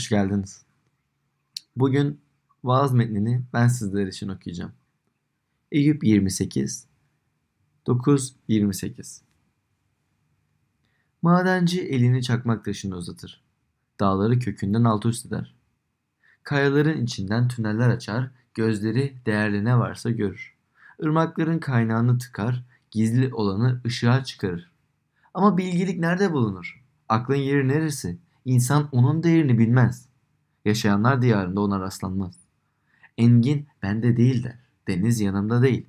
Hoş geldiniz. Bugün vaaz metnini ben sizler için okuyacağım. Eyüp 28 9 28 Madenci elini çakmak taşını uzatır. Dağları kökünden alt üst eder. Kayaların içinden tüneller açar, gözleri değerli ne varsa görür. Irmakların kaynağını tıkar, gizli olanı ışığa çıkarır. Ama bilgilik nerede bulunur? Aklın yeri neresi? İnsan onun değerini bilmez. Yaşayanlar diyarında ona rastlanmaz. Engin bende değil der. Deniz yanımda değil.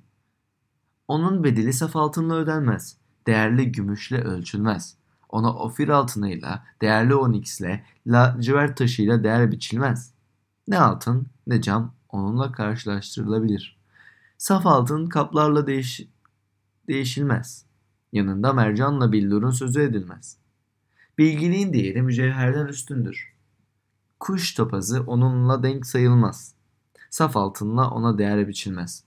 Onun bedeli saf altınla ödenmez. Değerli gümüşle ölçülmez. Ona ofir altınıyla, değerli oniksle, lacivert taşıyla değer biçilmez. Ne altın ne cam onunla karşılaştırılabilir. Saf altın kaplarla değiş değişilmez. Yanında mercanla billurun sözü edilmez. Bilgiliğin değeri mücevherden üstündür. Kuş topazı onunla denk sayılmaz. Saf altınla ona değer biçilmez.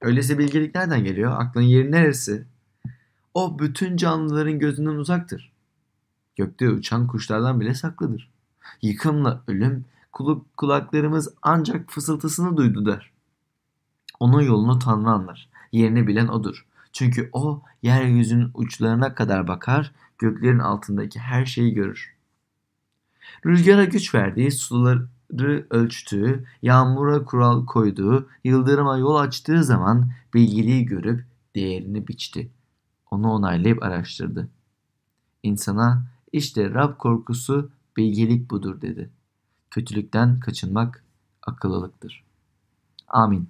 Öyleyse bilgelik nereden geliyor? Aklın yeri neresi? O bütün canlıların gözünden uzaktır. Gökte uçan kuşlardan bile saklıdır. Yıkımla ölüm kulak, kulaklarımız ancak fısıltısını duydu der. Onun yolunu Tanrı anlar. Yerini bilen odur. Çünkü o yeryüzünün uçlarına kadar bakar, göklerin altındaki her şeyi görür. Rüzgara güç verdiği, suları ölçtüğü, yağmura kural koyduğu, yıldırıma yol açtığı zaman bilgiliği görüp değerini biçti. Onu onaylayıp araştırdı. İnsana işte Rab korkusu bilgelik budur dedi. Kötülükten kaçınmak akıllılıktır. Amin.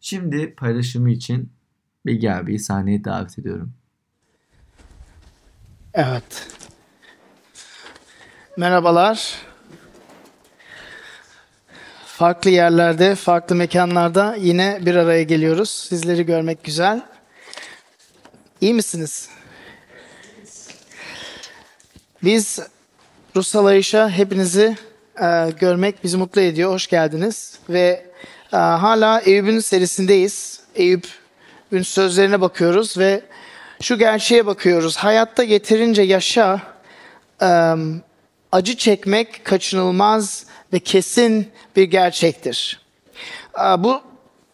Şimdi paylaşımı için Bilge abiyi sahneye davet ediyorum. Evet. Merhabalar. Farklı yerlerde, farklı mekanlarda yine bir araya geliyoruz. Sizleri görmek güzel. İyi misiniz? Biz Ruhsal Ayış'a hepinizi e, görmek bizi mutlu ediyor. Hoş geldiniz. Ve e, hala Eyüp'ün serisindeyiz. Eyüp'ün sözlerine bakıyoruz ve şu gerçeğe bakıyoruz. Hayatta yeterince yaşa, acı çekmek kaçınılmaz ve kesin bir gerçektir. Bu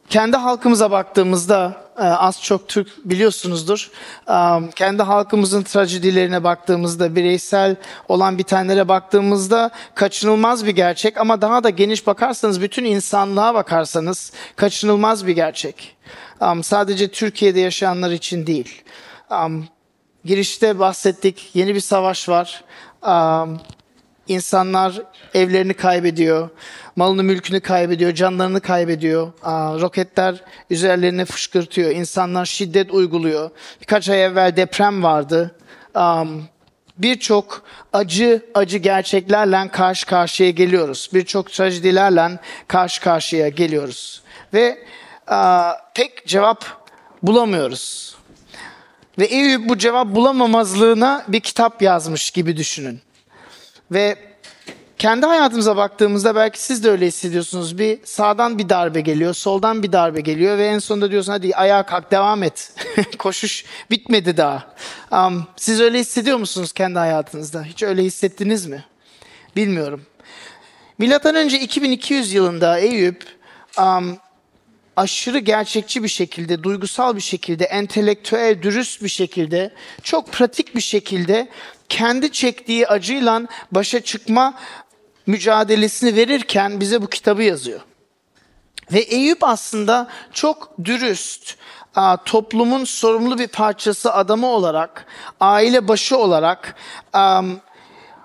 kendi halkımıza baktığımızda az çok Türk biliyorsunuzdur. E, kendi halkımızın trajedilerine baktığımızda, bireysel olan bitenlere baktığımızda kaçınılmaz bir gerçek ama daha da geniş bakarsanız, bütün insanlığa bakarsanız kaçınılmaz bir gerçek. E, sadece Türkiye'de yaşayanlar için değil. Girişte bahsettik, yeni bir savaş var. İnsanlar evlerini kaybediyor, malını mülkünü kaybediyor, canlarını kaybediyor. roketler üzerlerine fışkırtıyor, insanlar şiddet uyguluyor. Birkaç ay evvel deprem vardı. Birçok acı acı gerçeklerle karşı karşıya geliyoruz. Birçok trajedilerle karşı karşıya geliyoruz. Ve pek cevap bulamıyoruz. Ve Eyüp bu cevap bulamamazlığına bir kitap yazmış gibi düşünün. Ve kendi hayatımıza baktığımızda belki siz de öyle hissediyorsunuz. Bir sağdan bir darbe geliyor, soldan bir darbe geliyor ve en sonunda diyorsun hadi ayağa kalk devam et. Koşuş bitmedi daha. Um, siz öyle hissediyor musunuz kendi hayatınızda? Hiç öyle hissettiniz mi? Bilmiyorum. Milattan önce 2200 yılında Eyüp um, aşırı gerçekçi bir şekilde, duygusal bir şekilde, entelektüel, dürüst bir şekilde, çok pratik bir şekilde kendi çektiği acıyla başa çıkma mücadelesini verirken bize bu kitabı yazıyor. Ve Eyüp aslında çok dürüst, toplumun sorumlu bir parçası adamı olarak, aile başı olarak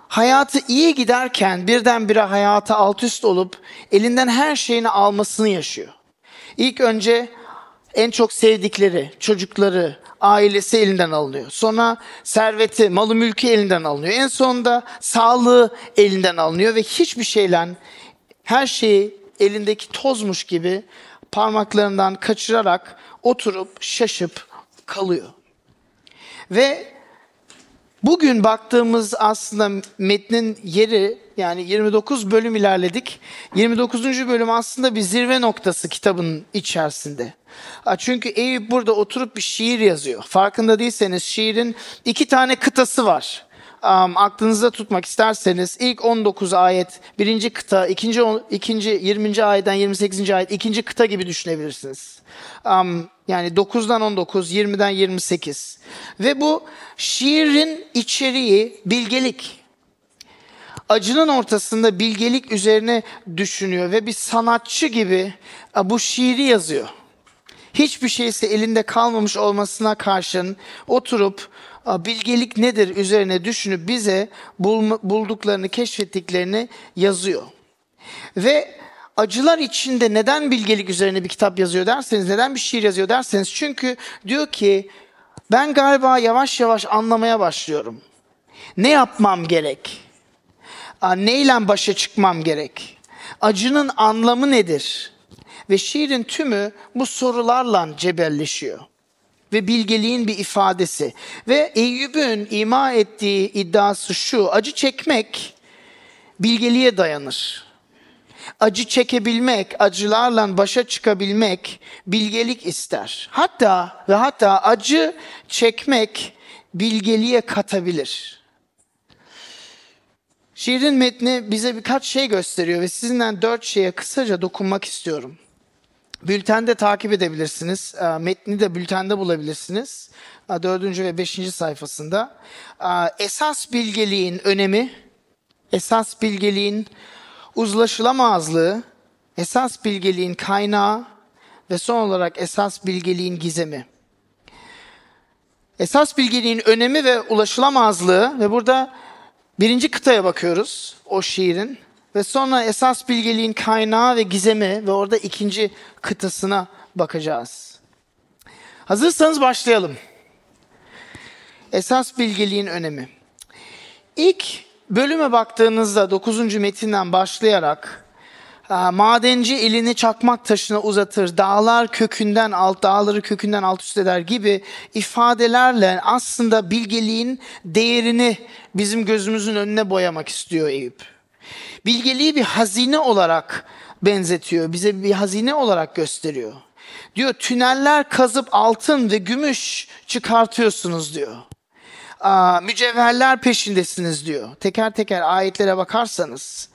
hayatı iyi giderken birdenbire hayatı alt üst olup elinden her şeyini almasını yaşıyor. İlk önce en çok sevdikleri, çocukları, ailesi elinden alınıyor. Sonra serveti, malı mülkü elinden alınıyor. En sonunda sağlığı elinden alınıyor ve hiçbir şeyle her şeyi elindeki tozmuş gibi parmaklarından kaçırarak oturup şaşıp kalıyor. Ve Bugün baktığımız aslında metnin yeri yani 29 bölüm ilerledik. 29. bölüm aslında bir zirve noktası kitabın içerisinde. Çünkü Eyüp burada oturup bir şiir yazıyor. Farkında değilseniz şiirin iki tane kıtası var. Um, aklınızda tutmak isterseniz ilk 19 ayet birinci kıta, ikinci, ikinci 20. ayetten 28. ayet ikinci kıta gibi düşünebilirsiniz. Um, yani 9'dan 19, 20'den 28. Ve bu şiirin içeriği bilgelik. Acının ortasında bilgelik üzerine düşünüyor ve bir sanatçı gibi bu şiiri yazıyor. Hiçbir şeyse elinde kalmamış olmasına karşın oturup bilgelik nedir üzerine düşünüp bize bulduklarını, keşfettiklerini yazıyor. Ve acılar içinde neden bilgelik üzerine bir kitap yazıyor derseniz, neden bir şiir yazıyor derseniz çünkü diyor ki ben galiba yavaş yavaş anlamaya başlıyorum. Ne yapmam gerek? Neyle başa çıkmam gerek? Acının anlamı nedir? Ve şiirin tümü bu sorularla cebelleşiyor ve bilgeliğin bir ifadesi. Ve Eyüp'ün ima ettiği iddiası şu, acı çekmek bilgeliğe dayanır. Acı çekebilmek, acılarla başa çıkabilmek bilgelik ister. Hatta ve hatta acı çekmek bilgeliğe katabilir. Şiirin metni bize birkaç şey gösteriyor ve sizinle dört şeye kısaca dokunmak istiyorum. Bültende takip edebilirsiniz. Ee, metni de bültende bulabilirsiniz. Ee, dördüncü ve beşinci sayfasında. Ee, esas bilgeliğin önemi, esas bilgeliğin uzlaşılamazlığı, esas bilgeliğin kaynağı ve son olarak esas bilgeliğin gizemi. Esas bilgeliğin önemi ve ulaşılamazlığı ve burada birinci kıtaya bakıyoruz o şiirin. Ve sonra esas bilgeliğin kaynağı ve gizemi ve orada ikinci kıtasına bakacağız. Hazırsanız başlayalım. Esas bilgeliğin önemi. İlk bölüme baktığınızda 9. metinden başlayarak madenci elini çakmak taşına uzatır, dağlar kökünden alt, dağları kökünden alt üst eder gibi ifadelerle aslında bilgeliğin değerini bizim gözümüzün önüne boyamak istiyor Eyüp bilgeliği bir hazine olarak benzetiyor. Bize bir hazine olarak gösteriyor. Diyor tüneller kazıp altın ve gümüş çıkartıyorsunuz diyor. Aa, mücevherler peşindesiniz diyor. Teker teker ayetlere bakarsanız.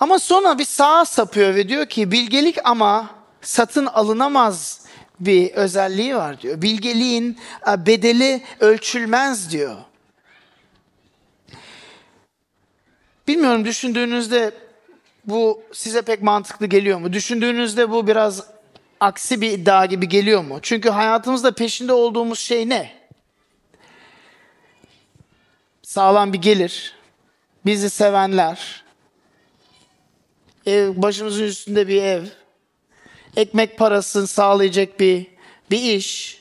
Ama sonra bir sağa sapıyor ve diyor ki bilgelik ama satın alınamaz bir özelliği var diyor. Bilgeliğin bedeli ölçülmez diyor. Bilmiyorum düşündüğünüzde bu size pek mantıklı geliyor mu? Düşündüğünüzde bu biraz aksi bir iddia gibi geliyor mu? Çünkü hayatımızda peşinde olduğumuz şey ne? Sağlam bir gelir, bizi sevenler, ev, başımızın üstünde bir ev, ekmek parasını sağlayacak bir bir iş,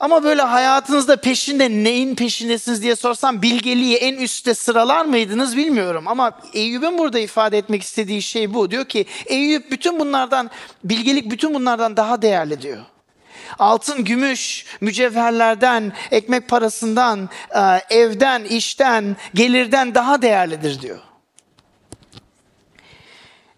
ama böyle hayatınızda peşinde neyin peşindesiniz diye sorsam bilgeliği en üstte sıralar mıydınız bilmiyorum. Ama Eyüp'ün burada ifade etmek istediği şey bu. Diyor ki Eyüp bütün bunlardan, bilgelik bütün bunlardan daha değerli diyor. Altın, gümüş, mücevherlerden, ekmek parasından, e, evden, işten, gelirden daha değerlidir diyor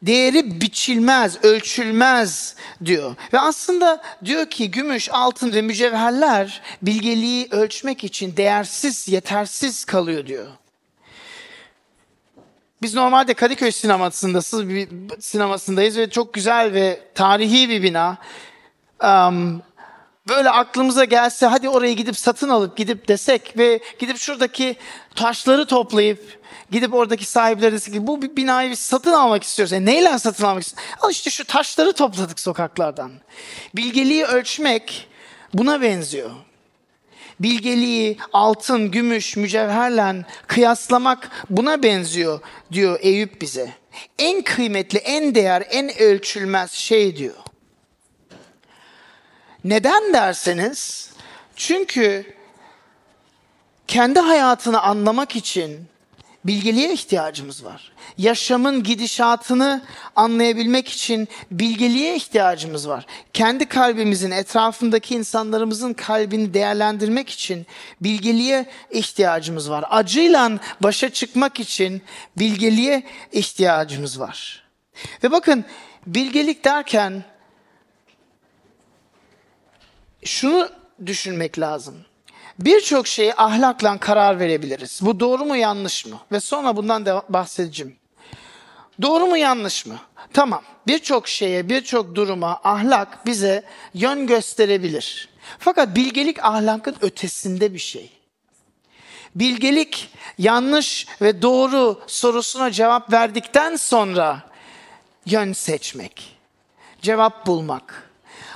değeri biçilmez, ölçülmez diyor. Ve aslında diyor ki gümüş, altın ve mücevherler bilgeliği ölçmek için değersiz, yetersiz kalıyor diyor. Biz normalde Kadıköy sinemasındasız bir sinemasındayız ve çok güzel ve tarihi bir bina. Um, böyle aklımıza gelse hadi oraya gidip satın alıp gidip desek ve gidip şuradaki taşları toplayıp Gidip oradaki sahiplere desin ki bu binayı satın almak istiyoruz. E neyle satın almak istiyoruz? Al işte şu taşları topladık sokaklardan. Bilgeliği ölçmek buna benziyor. Bilgeliği altın, gümüş, mücevherle kıyaslamak buna benziyor diyor Eyüp bize. En kıymetli, en değer, en ölçülmez şey diyor. Neden derseniz çünkü kendi hayatını anlamak için bilgeliğe ihtiyacımız var. Yaşamın gidişatını anlayabilmek için bilgeliğe ihtiyacımız var. Kendi kalbimizin, etrafındaki insanlarımızın kalbini değerlendirmek için bilgeliğe ihtiyacımız var. Acıyla başa çıkmak için bilgeliğe ihtiyacımız var. Ve bakın bilgelik derken şunu düşünmek lazım. Birçok şeyi ahlakla karar verebiliriz. Bu doğru mu yanlış mı? Ve sonra bundan da bahsedeceğim. Doğru mu yanlış mı? Tamam. Birçok şeye, birçok duruma ahlak bize yön gösterebilir. Fakat bilgelik ahlakın ötesinde bir şey. Bilgelik yanlış ve doğru sorusuna cevap verdikten sonra yön seçmek, cevap bulmak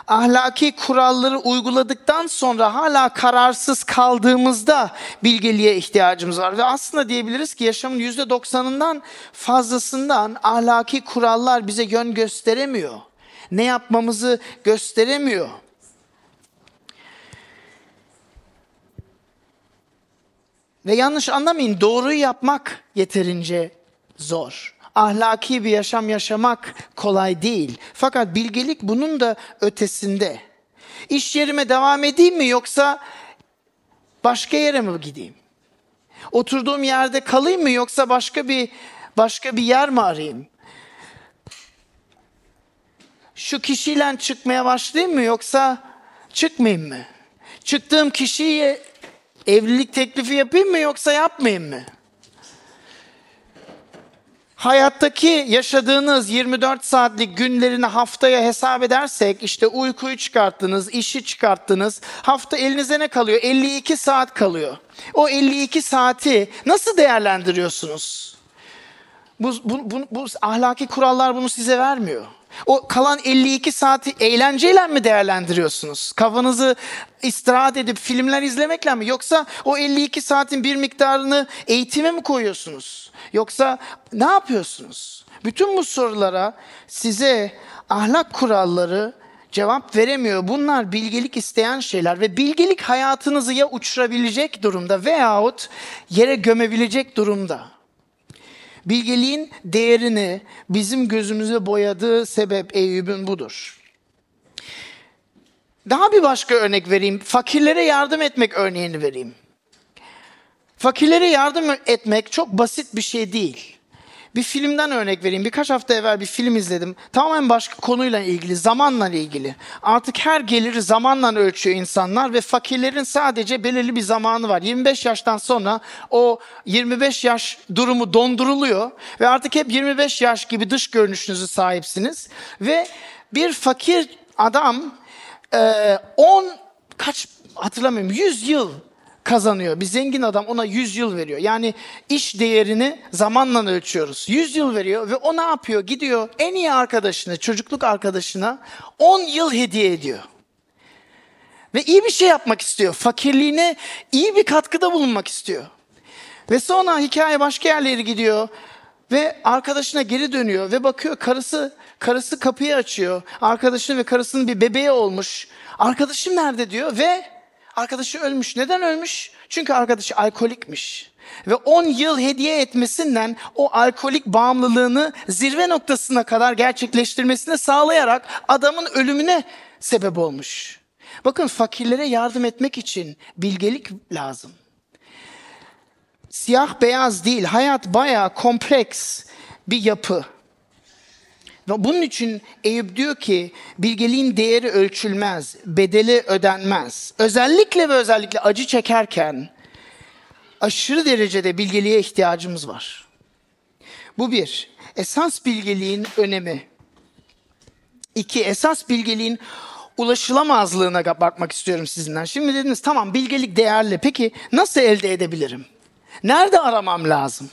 ahlaki kuralları uyguladıktan sonra hala kararsız kaldığımızda bilgeliğe ihtiyacımız var. Ve aslında diyebiliriz ki yaşamın yüzde doksanından fazlasından ahlaki kurallar bize yön gösteremiyor. Ne yapmamızı gösteremiyor. Ve yanlış anlamayın doğruyu yapmak yeterince zor ahlaki bir yaşam yaşamak kolay değil. Fakat bilgelik bunun da ötesinde. İş yerime devam edeyim mi yoksa başka yere mi gideyim? Oturduğum yerde kalayım mı yoksa başka bir başka bir yer mi arayayım? Şu kişiyle çıkmaya başlayayım mı yoksa çıkmayayım mı? Çıktığım kişiye evlilik teklifi yapayım mı yoksa yapmayayım mı? Hayattaki yaşadığınız 24 saatlik günlerini haftaya hesap edersek işte uykuyu çıkarttınız, işi çıkarttınız. Hafta elinize ne kalıyor? 52 saat kalıyor. O 52 saati nasıl değerlendiriyorsunuz? Bu, bu, bu, bu ahlaki kurallar bunu size vermiyor. O kalan 52 saati eğlenceyle mi değerlendiriyorsunuz? Kafanızı istirahat edip filmler izlemekle mi? Yoksa o 52 saatin bir miktarını eğitime mi koyuyorsunuz? Yoksa ne yapıyorsunuz? Bütün bu sorulara size ahlak kuralları cevap veremiyor. Bunlar bilgelik isteyen şeyler ve bilgelik hayatınızı ya uçurabilecek durumda veyahut yere gömebilecek durumda. Bilgeliğin değerini bizim gözümüze boyadığı sebep Eyüp'ün budur. Daha bir başka örnek vereyim. Fakirlere yardım etmek örneğini vereyim. Fakirlere yardım etmek çok basit bir şey değil. Bir filmden örnek vereyim. Birkaç hafta evvel bir film izledim. Tamamen başka konuyla ilgili, zamanla ilgili. Artık her geliri zamanla ölçüyor insanlar ve fakirlerin sadece belirli bir zamanı var. 25 yaştan sonra o 25 yaş durumu donduruluyor ve artık hep 25 yaş gibi dış görünüşünüzü sahipsiniz. Ve bir fakir adam 10 kaç hatırlamıyorum 100 yıl kazanıyor. Bir zengin adam ona 100 yıl veriyor. Yani iş değerini zamanla ölçüyoruz. 100 yıl veriyor ve o ne yapıyor? Gidiyor en iyi arkadaşına, çocukluk arkadaşına 10 yıl hediye ediyor. Ve iyi bir şey yapmak istiyor. Fakirliğine iyi bir katkıda bulunmak istiyor. Ve sonra hikaye başka yerlere gidiyor. Ve arkadaşına geri dönüyor ve bakıyor karısı karısı kapıyı açıyor. Arkadaşının ve karısının bir bebeği olmuş. Arkadaşım nerede diyor ve Arkadaşı ölmüş. Neden ölmüş? Çünkü arkadaşı alkolikmiş. Ve 10 yıl hediye etmesinden o alkolik bağımlılığını zirve noktasına kadar gerçekleştirmesini sağlayarak adamın ölümüne sebep olmuş. Bakın fakirlere yardım etmek için bilgelik lazım. Siyah beyaz değil, hayat bayağı kompleks bir yapı. Ve bunun için Eyüp diyor ki bilgeliğin değeri ölçülmez, bedeli ödenmez. Özellikle ve özellikle acı çekerken aşırı derecede bilgeliğe ihtiyacımız var. Bu bir. Esas bilgeliğin önemi. İki, esas bilgeliğin ulaşılamazlığına bakmak istiyorum sizinden. Şimdi dediniz tamam bilgelik değerli. Peki nasıl elde edebilirim? Nerede aramam lazım?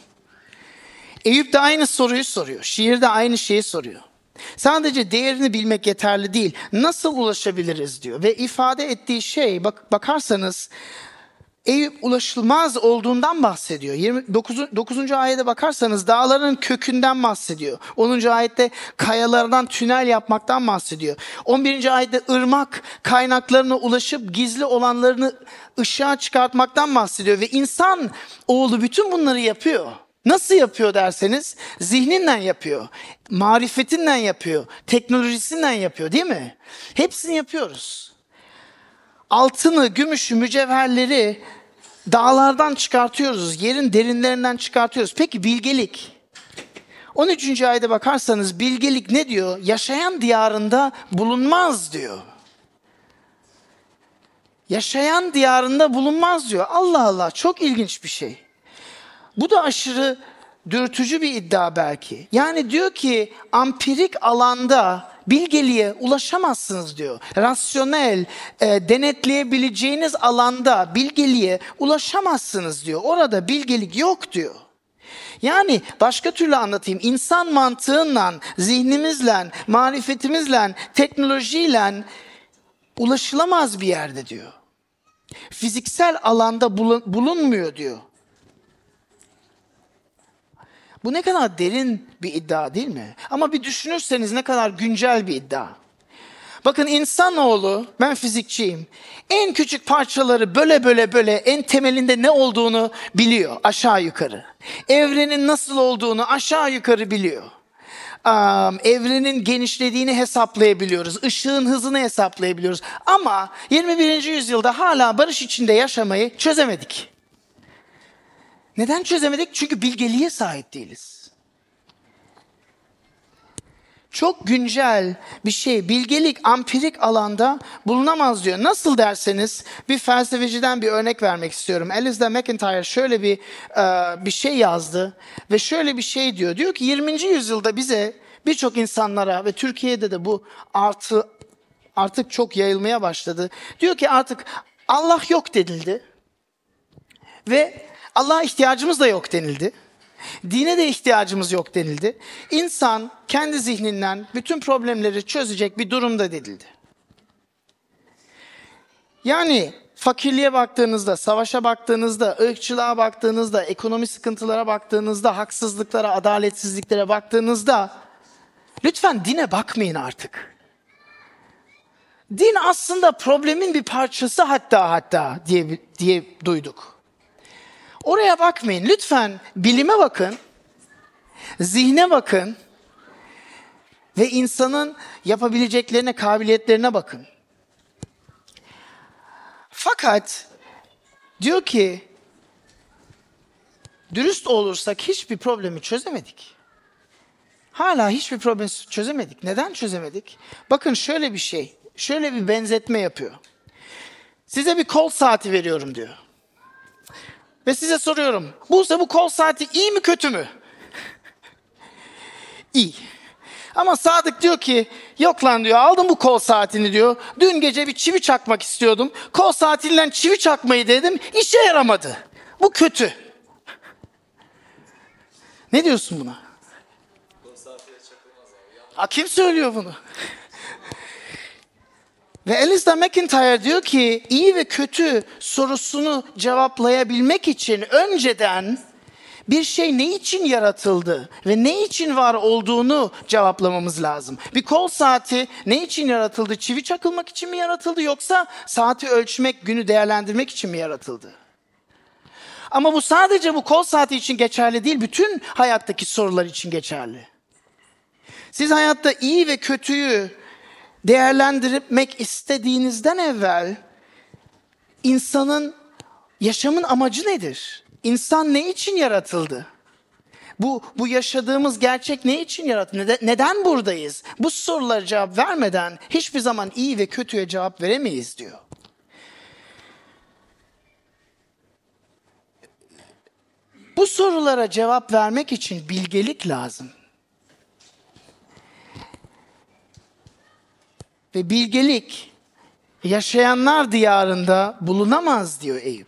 Eyüp de aynı soruyu soruyor. Şiirde aynı şeyi soruyor. Sadece değerini bilmek yeterli değil. Nasıl ulaşabiliriz diyor. Ve ifade ettiği şey bak, bakarsanız Eyüp ulaşılmaz olduğundan bahsediyor. 29. 9. ayete bakarsanız dağların kökünden bahsediyor. 10. ayette kayalardan tünel yapmaktan bahsediyor. 11. ayette ırmak kaynaklarına ulaşıp gizli olanlarını ışığa çıkartmaktan bahsediyor. Ve insan oğlu bütün bunları yapıyor. Nasıl yapıyor derseniz zihninden yapıyor, marifetinden yapıyor, teknolojisinden yapıyor değil mi? Hepsini yapıyoruz. Altını, gümüşü, mücevherleri dağlardan çıkartıyoruz, yerin derinlerinden çıkartıyoruz. Peki bilgelik? 13. ayda bakarsanız bilgelik ne diyor? Yaşayan diyarında bulunmaz diyor. yaşayan diyarında bulunmaz diyor. Allah Allah çok ilginç bir şey. Bu da aşırı dürtücü bir iddia belki. Yani diyor ki ampirik alanda bilgeliğe ulaşamazsınız diyor. Rasyonel, e, denetleyebileceğiniz alanda bilgeliğe ulaşamazsınız diyor. Orada bilgelik yok diyor. Yani başka türlü anlatayım. İnsan mantığıyla, zihnimizle, marifetimizle, teknolojiyle ulaşılamaz bir yerde diyor. Fiziksel alanda bulunmuyor diyor. Bu ne kadar derin bir iddia değil mi? Ama bir düşünürseniz ne kadar güncel bir iddia. Bakın insanoğlu, ben fizikçiyim. En küçük parçaları böyle böyle böyle en temelinde ne olduğunu biliyor aşağı yukarı. Evrenin nasıl olduğunu aşağı yukarı biliyor. Um, evrenin genişlediğini hesaplayabiliyoruz. Işığın hızını hesaplayabiliyoruz. Ama 21. yüzyılda hala barış içinde yaşamayı çözemedik. Neden çözemedik? Çünkü bilgeliğe sahip değiliz. Çok güncel bir şey, bilgelik ampirik alanda bulunamaz diyor. Nasıl derseniz bir felsefeciden bir örnek vermek istiyorum. Alistair McIntyre şöyle bir e, bir şey yazdı ve şöyle bir şey diyor. Diyor ki 20. yüzyılda bize birçok insanlara ve Türkiye'de de bu artı artık çok yayılmaya başladı. Diyor ki artık Allah yok denildi ve Allah'a ihtiyacımız da yok denildi. Dine de ihtiyacımız yok denildi. İnsan kendi zihninden bütün problemleri çözecek bir durumda denildi. Yani fakirliğe baktığınızda, savaşa baktığınızda, ırkçılığa baktığınızda, ekonomi sıkıntılara baktığınızda, haksızlıklara, adaletsizliklere baktığınızda lütfen dine bakmayın artık. Din aslında problemin bir parçası hatta hatta diye diye duyduk. Oraya bakmayın. Lütfen bilime bakın. Zihne bakın. Ve insanın yapabileceklerine, kabiliyetlerine bakın. Fakat diyor ki dürüst olursak hiçbir problemi çözemedik. Hala hiçbir problemi çözemedik. Neden çözemedik? Bakın şöyle bir şey, şöyle bir benzetme yapıyor. Size bir kol saati veriyorum diyor. Ve size soruyorum. Buse bu kol saati iyi mi kötü mü? İyi. Ama Sadık diyor ki yok lan diyor aldım bu kol saatini diyor. Dün gece bir çivi çakmak istiyordum. Kol saatinden çivi çakmayı dedim işe yaramadı. Bu kötü. Ne diyorsun buna? Ha, kim söylüyor bunu? Ve Alistair McIntyre diyor ki iyi ve kötü sorusunu cevaplayabilmek için önceden bir şey ne için yaratıldı ve ne için var olduğunu cevaplamamız lazım. Bir kol saati ne için yaratıldı? Çivi çakılmak için mi yaratıldı yoksa saati ölçmek, günü değerlendirmek için mi yaratıldı? Ama bu sadece bu kol saati için geçerli değil, bütün hayattaki sorular için geçerli. Siz hayatta iyi ve kötüyü değerlendirmek istediğinizden evvel insanın yaşamın amacı nedir? İnsan ne için yaratıldı? Bu, bu yaşadığımız gerçek ne için yaratıldı? Neden, neden buradayız? Bu sorulara cevap vermeden hiçbir zaman iyi ve kötüye cevap veremeyiz diyor. Bu sorulara cevap vermek için bilgelik lazım. Ve bilgelik yaşayanlar diyarında bulunamaz diyor Eyüp.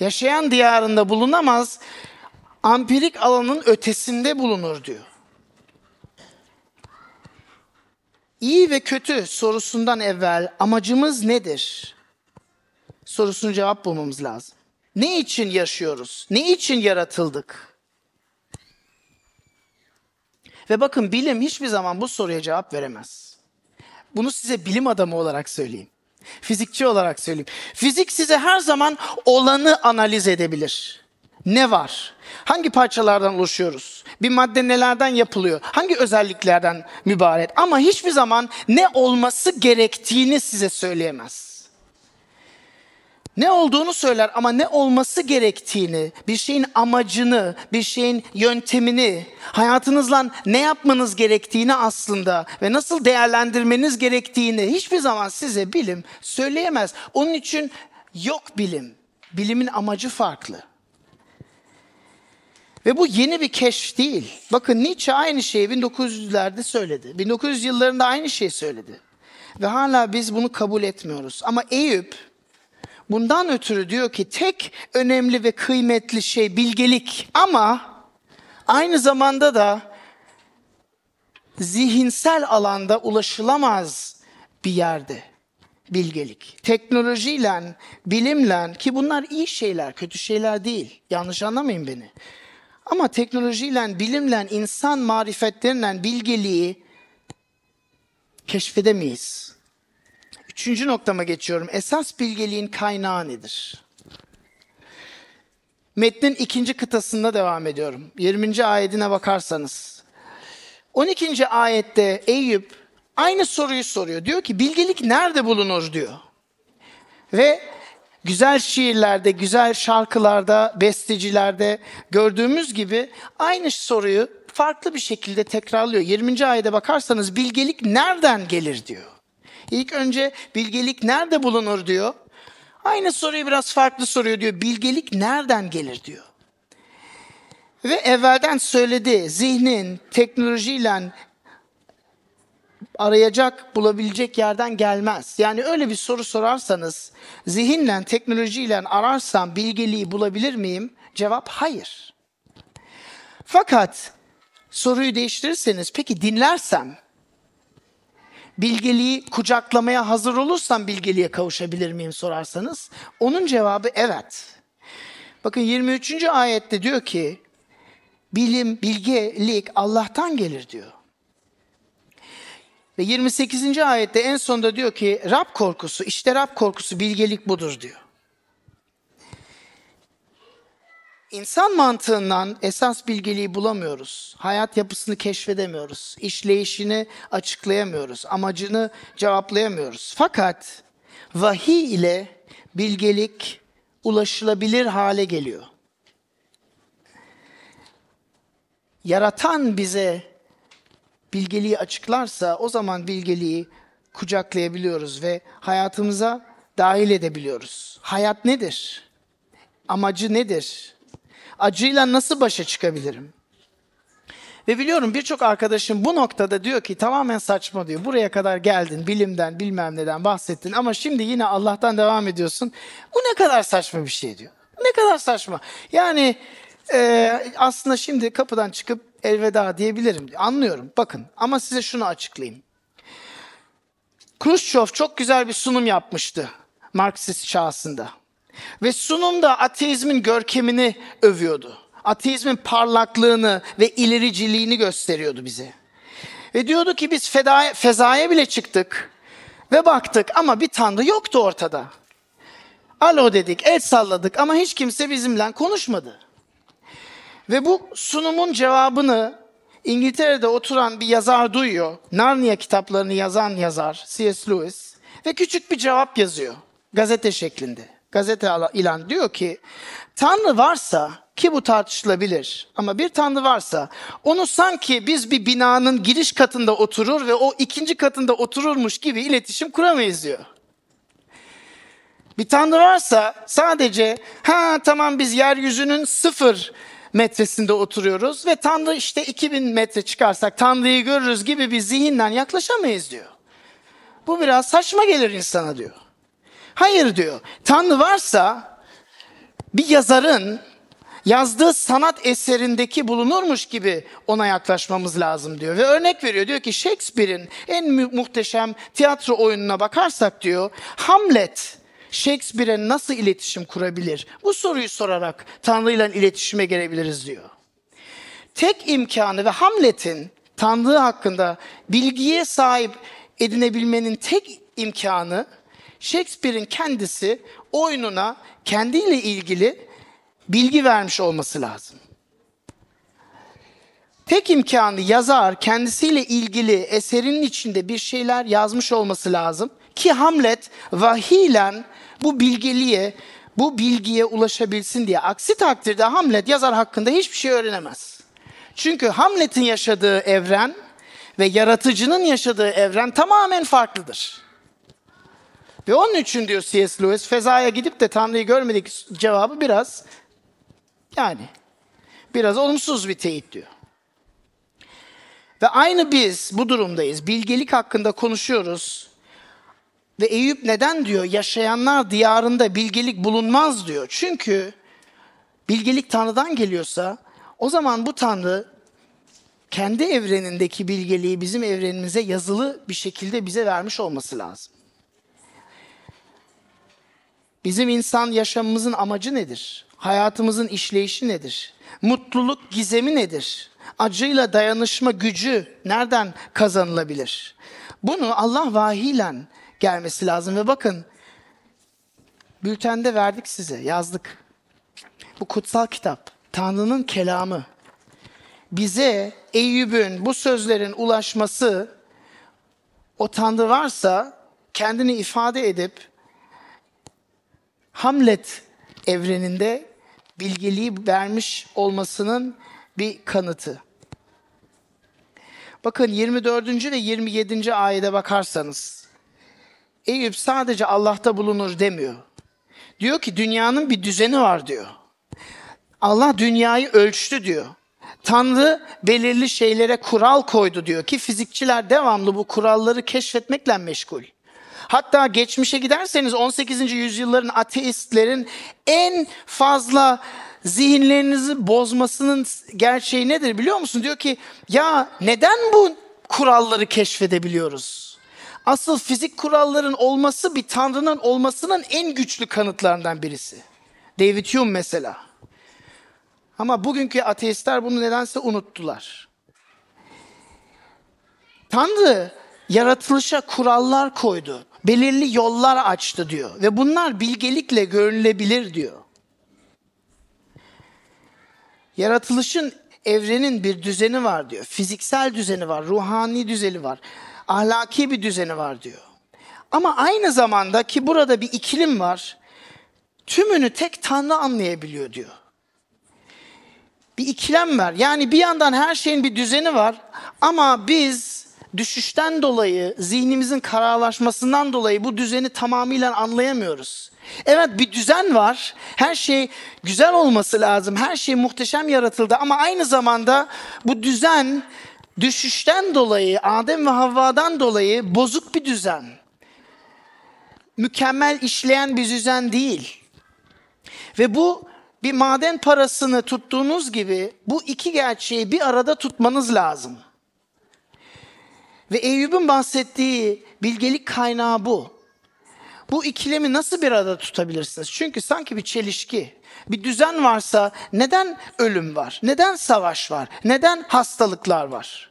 Yaşayan diyarında bulunamaz, ampirik alanın ötesinde bulunur diyor. İyi ve kötü sorusundan evvel amacımız nedir? Sorusunu cevap bulmamız lazım. Ne için yaşıyoruz? Ne için yaratıldık? Ve bakın bilim hiçbir zaman bu soruya cevap veremez. Bunu size bilim adamı olarak söyleyeyim. Fizikçi olarak söyleyeyim. Fizik size her zaman olanı analiz edebilir. Ne var? Hangi parçalardan oluşuyoruz? Bir madde nelerden yapılıyor? Hangi özelliklerden mübarek? Ama hiçbir zaman ne olması gerektiğini size söyleyemez. Ne olduğunu söyler ama ne olması gerektiğini, bir şeyin amacını, bir şeyin yöntemini, hayatınızla ne yapmanız gerektiğini aslında ve nasıl değerlendirmeniz gerektiğini hiçbir zaman size bilim söyleyemez. Onun için yok bilim. Bilimin amacı farklı. Ve bu yeni bir keşf değil. Bakın Nietzsche aynı şeyi 1900'lerde söyledi. 1900 yıllarında aynı şeyi söyledi. Ve hala biz bunu kabul etmiyoruz. Ama Eyüp bundan ötürü diyor ki tek önemli ve kıymetli şey bilgelik. Ama aynı zamanda da zihinsel alanda ulaşılamaz bir yerde bilgelik. Teknolojiyle, bilimle ki bunlar iyi şeyler, kötü şeyler değil. Yanlış anlamayın beni. Ama teknolojiyle, bilimle, insan marifetleriyle bilgeliği keşfedemeyiz. Üçüncü noktama geçiyorum. Esas bilgeliğin kaynağı nedir? Metnin ikinci kıtasında devam ediyorum. 20. ayetine bakarsanız. 12. ayette Eyüp aynı soruyu soruyor. Diyor ki bilgelik nerede bulunur diyor. Ve güzel şiirlerde, güzel şarkılarda, bestecilerde gördüğümüz gibi aynı soruyu farklı bir şekilde tekrarlıyor. 20. ayete bakarsanız bilgelik nereden gelir diyor. İlk önce bilgelik nerede bulunur diyor. Aynı soruyu biraz farklı soruyor diyor. Bilgelik nereden gelir diyor. Ve evvelden söyledi zihnin teknolojiyle arayacak, bulabilecek yerden gelmez. Yani öyle bir soru sorarsanız, zihinle, teknolojiyle ararsam bilgeliği bulabilir miyim? Cevap hayır. Fakat soruyu değiştirirseniz, peki dinlersem, bilgeliği kucaklamaya hazır olursam bilgeliğe kavuşabilir miyim sorarsanız, onun cevabı evet. Bakın 23. ayette diyor ki, bilim, bilgelik Allah'tan gelir diyor. Ve 28. ayette en sonunda diyor ki Rab korkusu, işte Rab korkusu bilgelik budur diyor. İnsan mantığından esas bilgeliği bulamıyoruz. Hayat yapısını keşfedemiyoruz. İşleyişini açıklayamıyoruz. Amacını cevaplayamıyoruz. Fakat vahiy ile bilgelik ulaşılabilir hale geliyor. Yaratan bize bilgeliği açıklarsa o zaman bilgeliği kucaklayabiliyoruz ve hayatımıza dahil edebiliyoruz. Hayat nedir? Amacı nedir? Acıyla nasıl başa çıkabilirim? Ve biliyorum birçok arkadaşım bu noktada diyor ki tamamen saçma diyor. Buraya kadar geldin, bilimden, bilmem neden bahsettin ama şimdi yine Allah'tan devam ediyorsun. Bu ne kadar saçma bir şey diyor. Ne kadar saçma. Yani e, aslında şimdi kapıdan çıkıp elveda diyebilirim. Anlıyorum. Bakın ama size şunu açıklayayım. Khrushchev çok güzel bir sunum yapmıştı Marksist şahsında. Ve sunumda ateizmin görkemini övüyordu. Ateizmin parlaklığını ve ilericiliğini gösteriyordu bize. Ve diyordu ki biz fedaya, fezaya bile çıktık ve baktık ama bir tanrı yoktu ortada. Alo dedik, el salladık ama hiç kimse bizimle konuşmadı. Ve bu sunumun cevabını İngiltere'de oturan bir yazar duyuyor. Narnia kitaplarını yazan yazar C.S. Lewis ve küçük bir cevap yazıyor gazete şeklinde. Gazete ilan diyor ki Tanrı varsa ki bu tartışılabilir ama bir Tanrı varsa onu sanki biz bir binanın giriş katında oturur ve o ikinci katında otururmuş gibi iletişim kuramayız diyor. Bir Tanrı varsa sadece ha tamam biz yeryüzünün sıfır metresinde oturuyoruz ve Tanrı işte 2000 metre çıkarsak Tanrı'yı görürüz gibi bir zihinden yaklaşamayız diyor. Bu biraz saçma gelir insana diyor. Hayır diyor. Tanrı varsa bir yazarın yazdığı sanat eserindeki bulunurmuş gibi ona yaklaşmamız lazım diyor. Ve örnek veriyor. Diyor ki Shakespeare'in en muhteşem tiyatro oyununa bakarsak diyor Hamlet Shakespeare'e nasıl iletişim kurabilir? Bu soruyu sorarak Tanrı ile iletişime gelebiliriz diyor. Tek imkanı ve Hamlet'in Tanrı hakkında bilgiye sahip edinebilmenin tek imkanı Shakespeare'in kendisi oyununa kendiyle ilgili bilgi vermiş olması lazım. tek imkanı yazar kendisiyle ilgili eserinin içinde bir şeyler yazmış olması lazım ki Hamlet vahiyle bu bilgeliğe, bu bilgiye ulaşabilsin diye. Aksi takdirde Hamlet yazar hakkında hiçbir şey öğrenemez. Çünkü Hamlet'in yaşadığı evren ve yaratıcının yaşadığı evren tamamen farklıdır. Ve onun için diyor C.S. Lewis, fezaya gidip de Tanrı'yı görmedik cevabı biraz yani biraz olumsuz bir teyit diyor. Ve aynı biz bu durumdayız. Bilgelik hakkında konuşuyoruz. Ve Eyüp neden diyor yaşayanlar diyarında bilgelik bulunmaz diyor. Çünkü bilgelik Tanrı'dan geliyorsa o zaman bu Tanrı kendi evrenindeki bilgeliği bizim evrenimize yazılı bir şekilde bize vermiş olması lazım. Bizim insan yaşamımızın amacı nedir? Hayatımızın işleyişi nedir? Mutluluk gizemi nedir? Acıyla dayanışma gücü nereden kazanılabilir? Bunu Allah vahiyle gelmesi lazım ve bakın bültende verdik size yazdık. Bu kutsal kitap Tanrı'nın kelamı. Bize Eyüp'ün bu sözlerin ulaşması o Tanrı varsa kendini ifade edip Hamlet evreninde bilgeliği vermiş olmasının bir kanıtı. Bakın 24. ve 27. ayete bakarsanız Eyüp sadece Allah'ta bulunur demiyor. Diyor ki dünyanın bir düzeni var diyor. Allah dünyayı ölçtü diyor. Tanrı belirli şeylere kural koydu diyor ki fizikçiler devamlı bu kuralları keşfetmekle meşgul. Hatta geçmişe giderseniz 18. yüzyılların ateistlerin en fazla zihinlerinizi bozmasının gerçeği nedir biliyor musun? Diyor ki ya neden bu kuralları keşfedebiliyoruz? Asıl fizik kuralların olması bir tanrının olmasının en güçlü kanıtlarından birisi. David Hume mesela. Ama bugünkü ateistler bunu nedense unuttular. Tanrı yaratılışa kurallar koydu. Belirli yollar açtı diyor. Ve bunlar bilgelikle görülebilir diyor. Yaratılışın evrenin bir düzeni var diyor. Fiziksel düzeni var, ruhani düzeni var, ahlaki bir düzeni var diyor. Ama aynı zamanda ki burada bir iklim var. Tümünü tek Tanrı anlayabiliyor diyor. Bir ikilem var. Yani bir yandan her şeyin bir düzeni var ama biz düşüşten dolayı, zihnimizin kararlaşmasından dolayı bu düzeni tamamıyla anlayamıyoruz. Evet bir düzen var. Her şey güzel olması lazım. Her şey muhteşem yaratıldı ama aynı zamanda bu düzen düşüşten dolayı, Adem ve Havva'dan dolayı bozuk bir düzen. Mükemmel işleyen bir düzen değil. Ve bu bir maden parasını tuttuğunuz gibi bu iki gerçeği bir arada tutmanız lazım. Ve Eyüp'ün bahsettiği bilgelik kaynağı bu. Bu ikilemi nasıl bir arada tutabilirsiniz? Çünkü sanki bir çelişki. Bir düzen varsa neden ölüm var? Neden savaş var? Neden hastalıklar var?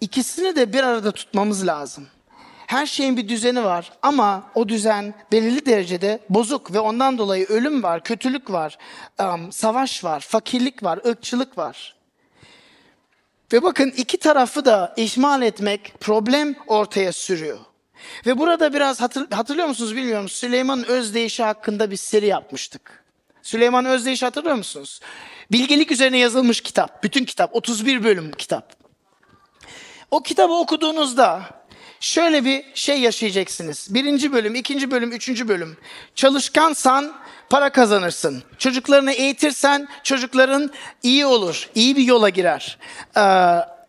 İkisini de bir arada tutmamız lazım. Her şeyin bir düzeni var ama o düzen belirli derecede bozuk ve ondan dolayı ölüm var, kötülük var, savaş var, fakirlik var, ırkçılık var. Ve bakın iki tarafı da ihmal etmek problem ortaya sürüyor. Ve burada biraz hatır, hatırlıyor musunuz bilmiyorum Süleyman Özdeyişi hakkında bir seri yapmıştık. Süleyman Özdeyiş hatırlıyor musunuz? Bilgelik üzerine yazılmış kitap. Bütün kitap. 31 bölüm kitap. O kitabı okuduğunuzda şöyle bir şey yaşayacaksınız. Birinci bölüm, ikinci bölüm, üçüncü bölüm. Çalışkansan para kazanırsın. Çocuklarını eğitirsen çocukların iyi olur, iyi bir yola girer. Ee,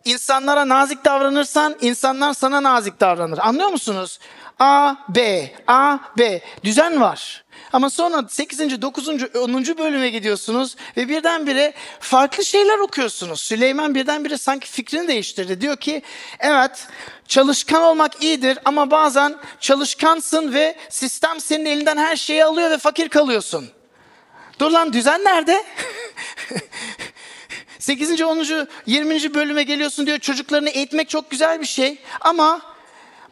insanlara nazik davranırsan insanlar sana nazik davranır. Anlıyor musunuz? A, B, A, B. Düzen var. Ama sonra 8. 9. 10. bölüme gidiyorsunuz ve birdenbire farklı şeyler okuyorsunuz. Süleyman birdenbire sanki fikrini değiştirdi. Diyor ki evet çalışkan olmak iyidir ama bazen çalışkansın ve sistem senin elinden her şeyi alıyor ve fakir kalıyorsun. Dur lan düzen nerede? 8. 10. 20. bölüme geliyorsun diyor çocuklarını eğitmek çok güzel bir şey ama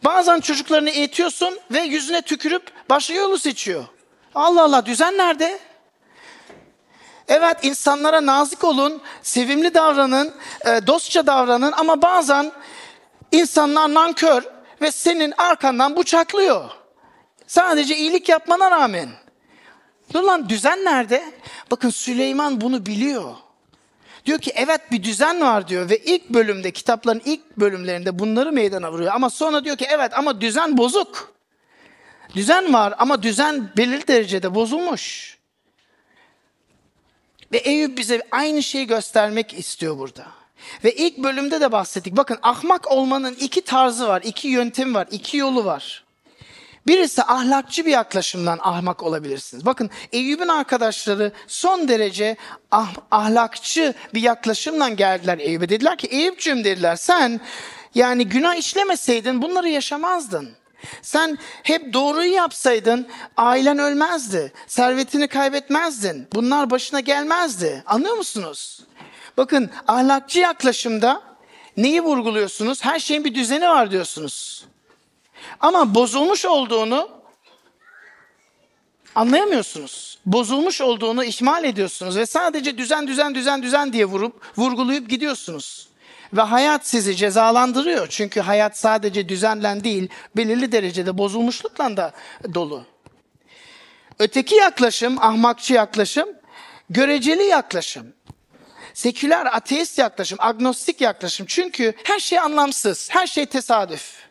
bazen çocuklarını eğitiyorsun ve yüzüne tükürüp başka yolu seçiyor. Allah Allah düzen nerede? Evet insanlara nazik olun, sevimli davranın, e, dostça davranın ama bazen insanlar nankör ve senin arkandan bıçaklıyor. Sadece iyilik yapmana rağmen. Dur lan düzen nerede? Bakın Süleyman bunu biliyor. Diyor ki evet bir düzen var diyor ve ilk bölümde kitapların ilk bölümlerinde bunları meydana vuruyor. Ama sonra diyor ki evet ama düzen bozuk. Düzen var ama düzen belirli derecede bozulmuş. Ve Eyüp bize aynı şeyi göstermek istiyor burada. Ve ilk bölümde de bahsettik. Bakın ahmak olmanın iki tarzı var, iki yöntemi var, iki yolu var. Birisi ahlakçı bir yaklaşımdan ahmak olabilirsiniz. Bakın Eyüp'ün arkadaşları son derece ah, ahlakçı bir yaklaşımdan geldiler Eyüp'e. Dediler ki Eyüp'cüğüm dediler sen yani günah işlemeseydin bunları yaşamazdın. Sen hep doğruyu yapsaydın ailen ölmezdi. Servetini kaybetmezdin. Bunlar başına gelmezdi. Anlıyor musunuz? Bakın ahlakçı yaklaşımda neyi vurguluyorsunuz? Her şeyin bir düzeni var diyorsunuz. Ama bozulmuş olduğunu anlayamıyorsunuz. Bozulmuş olduğunu ihmal ediyorsunuz ve sadece düzen düzen düzen düzen diye vurup vurgulayıp gidiyorsunuz. Ve hayat sizi cezalandırıyor. Çünkü hayat sadece düzenlen değil, belirli derecede bozulmuşlukla da dolu. Öteki yaklaşım, ahmakçı yaklaşım, göreceli yaklaşım. Seküler, ateist yaklaşım, agnostik yaklaşım. Çünkü her şey anlamsız, her şey tesadüf.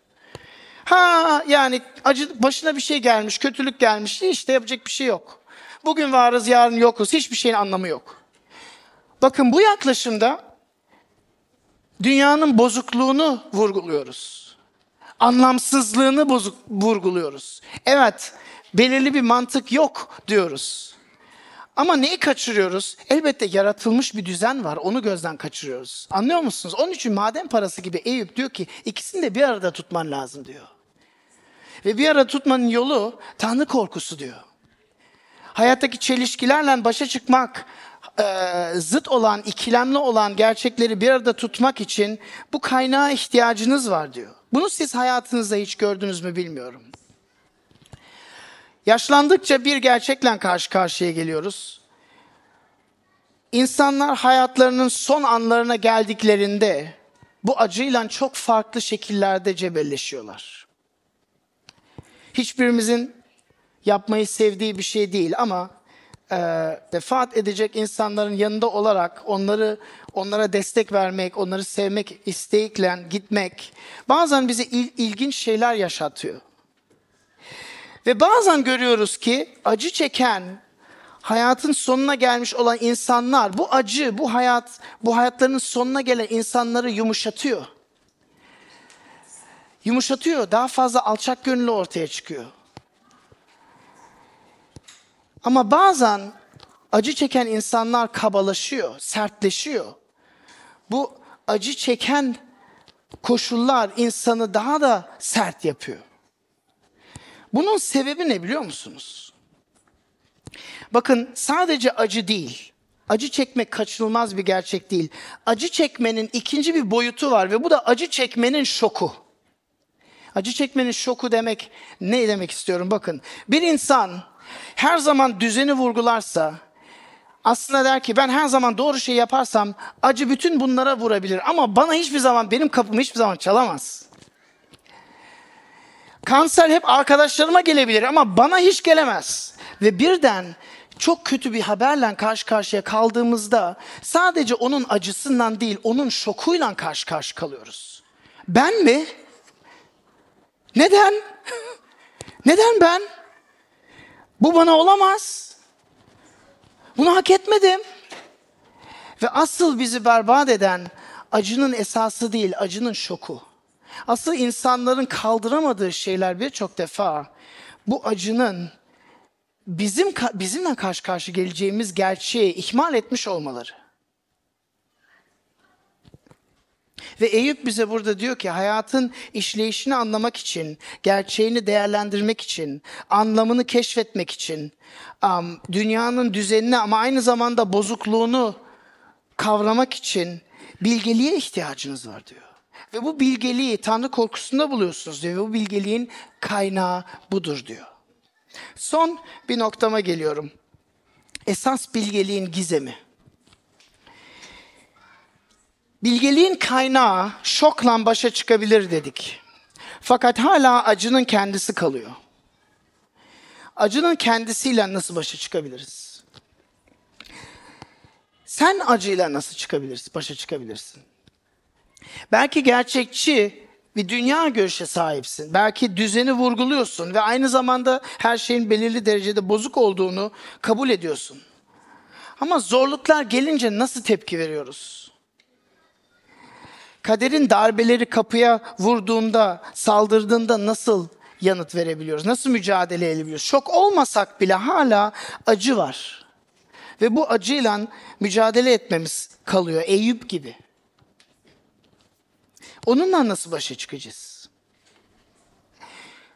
Ha yani acı başına bir şey gelmiş, kötülük gelmiş, işte yapacak bir şey yok. Bugün varız, yarın yokuz. Hiçbir şeyin anlamı yok. Bakın bu yaklaşımda dünyanın bozukluğunu vurguluyoruz. Anlamsızlığını bozuk vurguluyoruz. Evet, belirli bir mantık yok diyoruz. Ama neyi kaçırıyoruz? Elbette yaratılmış bir düzen var. Onu gözden kaçırıyoruz. Anlıyor musunuz? Onun için maden parası gibi Eyüp diyor ki ikisini de bir arada tutman lazım diyor. Ve bir arada tutmanın yolu Tanrı korkusu diyor. Hayattaki çelişkilerle başa çıkmak, e, zıt olan, ikilemli olan gerçekleri bir arada tutmak için bu kaynağa ihtiyacınız var diyor. Bunu siz hayatınızda hiç gördünüz mü bilmiyorum. Yaşlandıkça bir gerçekle karşı karşıya geliyoruz. İnsanlar hayatlarının son anlarına geldiklerinde bu acıyla çok farklı şekillerde cebelleşiyorlar. Hiçbirimizin yapmayı sevdiği bir şey değil ama e, vefat edecek insanların yanında olarak onları onlara destek vermek, onları sevmek isteyikle gitmek bazen bize il, ilginç şeyler yaşatıyor. Ve bazen görüyoruz ki acı çeken, hayatın sonuna gelmiş olan insanlar bu acı, bu hayat, bu hayatlarının sonuna gelen insanları yumuşatıyor. Yumuşatıyor, daha fazla alçak gönüllü ortaya çıkıyor. Ama bazen acı çeken insanlar kabalaşıyor, sertleşiyor. Bu acı çeken koşullar insanı daha da sert yapıyor. Bunun sebebi ne biliyor musunuz? Bakın sadece acı değil. Acı çekmek kaçınılmaz bir gerçek değil. Acı çekmenin ikinci bir boyutu var ve bu da acı çekmenin şoku. Acı çekmenin şoku demek ne demek istiyorum bakın. Bir insan her zaman düzeni vurgularsa aslında der ki ben her zaman doğru şey yaparsam acı bütün bunlara vurabilir ama bana hiçbir zaman benim kapımı hiçbir zaman çalamaz. Kanser hep arkadaşlarıma gelebilir ama bana hiç gelemez. Ve birden çok kötü bir haberle karşı karşıya kaldığımızda sadece onun acısından değil, onun şokuyla karşı karşı kalıyoruz. Ben mi? Neden? Neden ben? Bu bana olamaz. Bunu hak etmedim. Ve asıl bizi berbat eden acının esası değil, acının şoku. Asıl insanların kaldıramadığı şeyler birçok defa bu acının bizim bizimle karşı karşı geleceğimiz gerçeği ihmal etmiş olmaları. Ve Eyüp bize burada diyor ki hayatın işleyişini anlamak için, gerçeğini değerlendirmek için, anlamını keşfetmek için, dünyanın düzenini ama aynı zamanda bozukluğunu kavramak için bilgeliğe ihtiyacınız var diyor. Ve bu bilgeliği Tanrı korkusunda buluyorsunuz diyor. Ve bu bilgeliğin kaynağı budur diyor. Son bir noktama geliyorum. Esas bilgeliğin gizemi. Bilgeliğin kaynağı şokla başa çıkabilir dedik. Fakat hala acının kendisi kalıyor. Acının kendisiyle nasıl başa çıkabiliriz? Sen acıyla nasıl çıkabilirsin, başa çıkabilirsin? Belki gerçekçi bir dünya görüşe sahipsin. Belki düzeni vurguluyorsun ve aynı zamanda her şeyin belirli derecede bozuk olduğunu kabul ediyorsun. Ama zorluklar gelince nasıl tepki veriyoruz? Kaderin darbeleri kapıya vurduğunda, saldırdığında nasıl yanıt verebiliyoruz? Nasıl mücadele edebiliyoruz? Şok olmasak bile hala acı var. Ve bu acıyla mücadele etmemiz kalıyor Eyüp gibi. Onunla nasıl başa çıkacağız?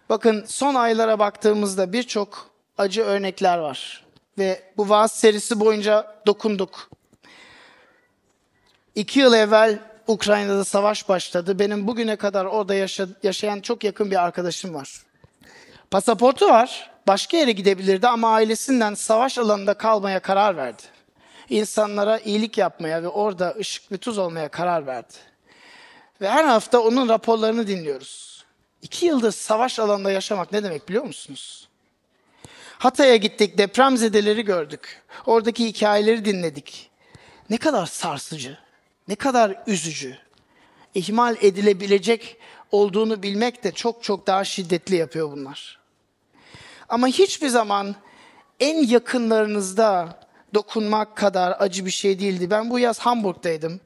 Bakın son aylara baktığımızda birçok acı örnekler var. Ve bu vaaz serisi boyunca dokunduk. İki yıl evvel Ukrayna'da savaş başladı. Benim bugüne kadar orada yaşa- yaşayan çok yakın bir arkadaşım var. Pasaportu var. Başka yere gidebilirdi ama ailesinden savaş alanında kalmaya karar verdi. İnsanlara iyilik yapmaya ve orada ışık ve tuz olmaya karar verdi. Ve her hafta onun raporlarını dinliyoruz. İki yıldır savaş alanında yaşamak ne demek biliyor musunuz? Hatay'a gittik, depremzedeleri gördük. Oradaki hikayeleri dinledik. Ne kadar sarsıcı, ne kadar üzücü. İhmal edilebilecek olduğunu bilmek de çok çok daha şiddetli yapıyor bunlar. Ama hiçbir zaman en yakınlarınızda dokunmak kadar acı bir şey değildi. Ben bu yaz Hamburg'daydım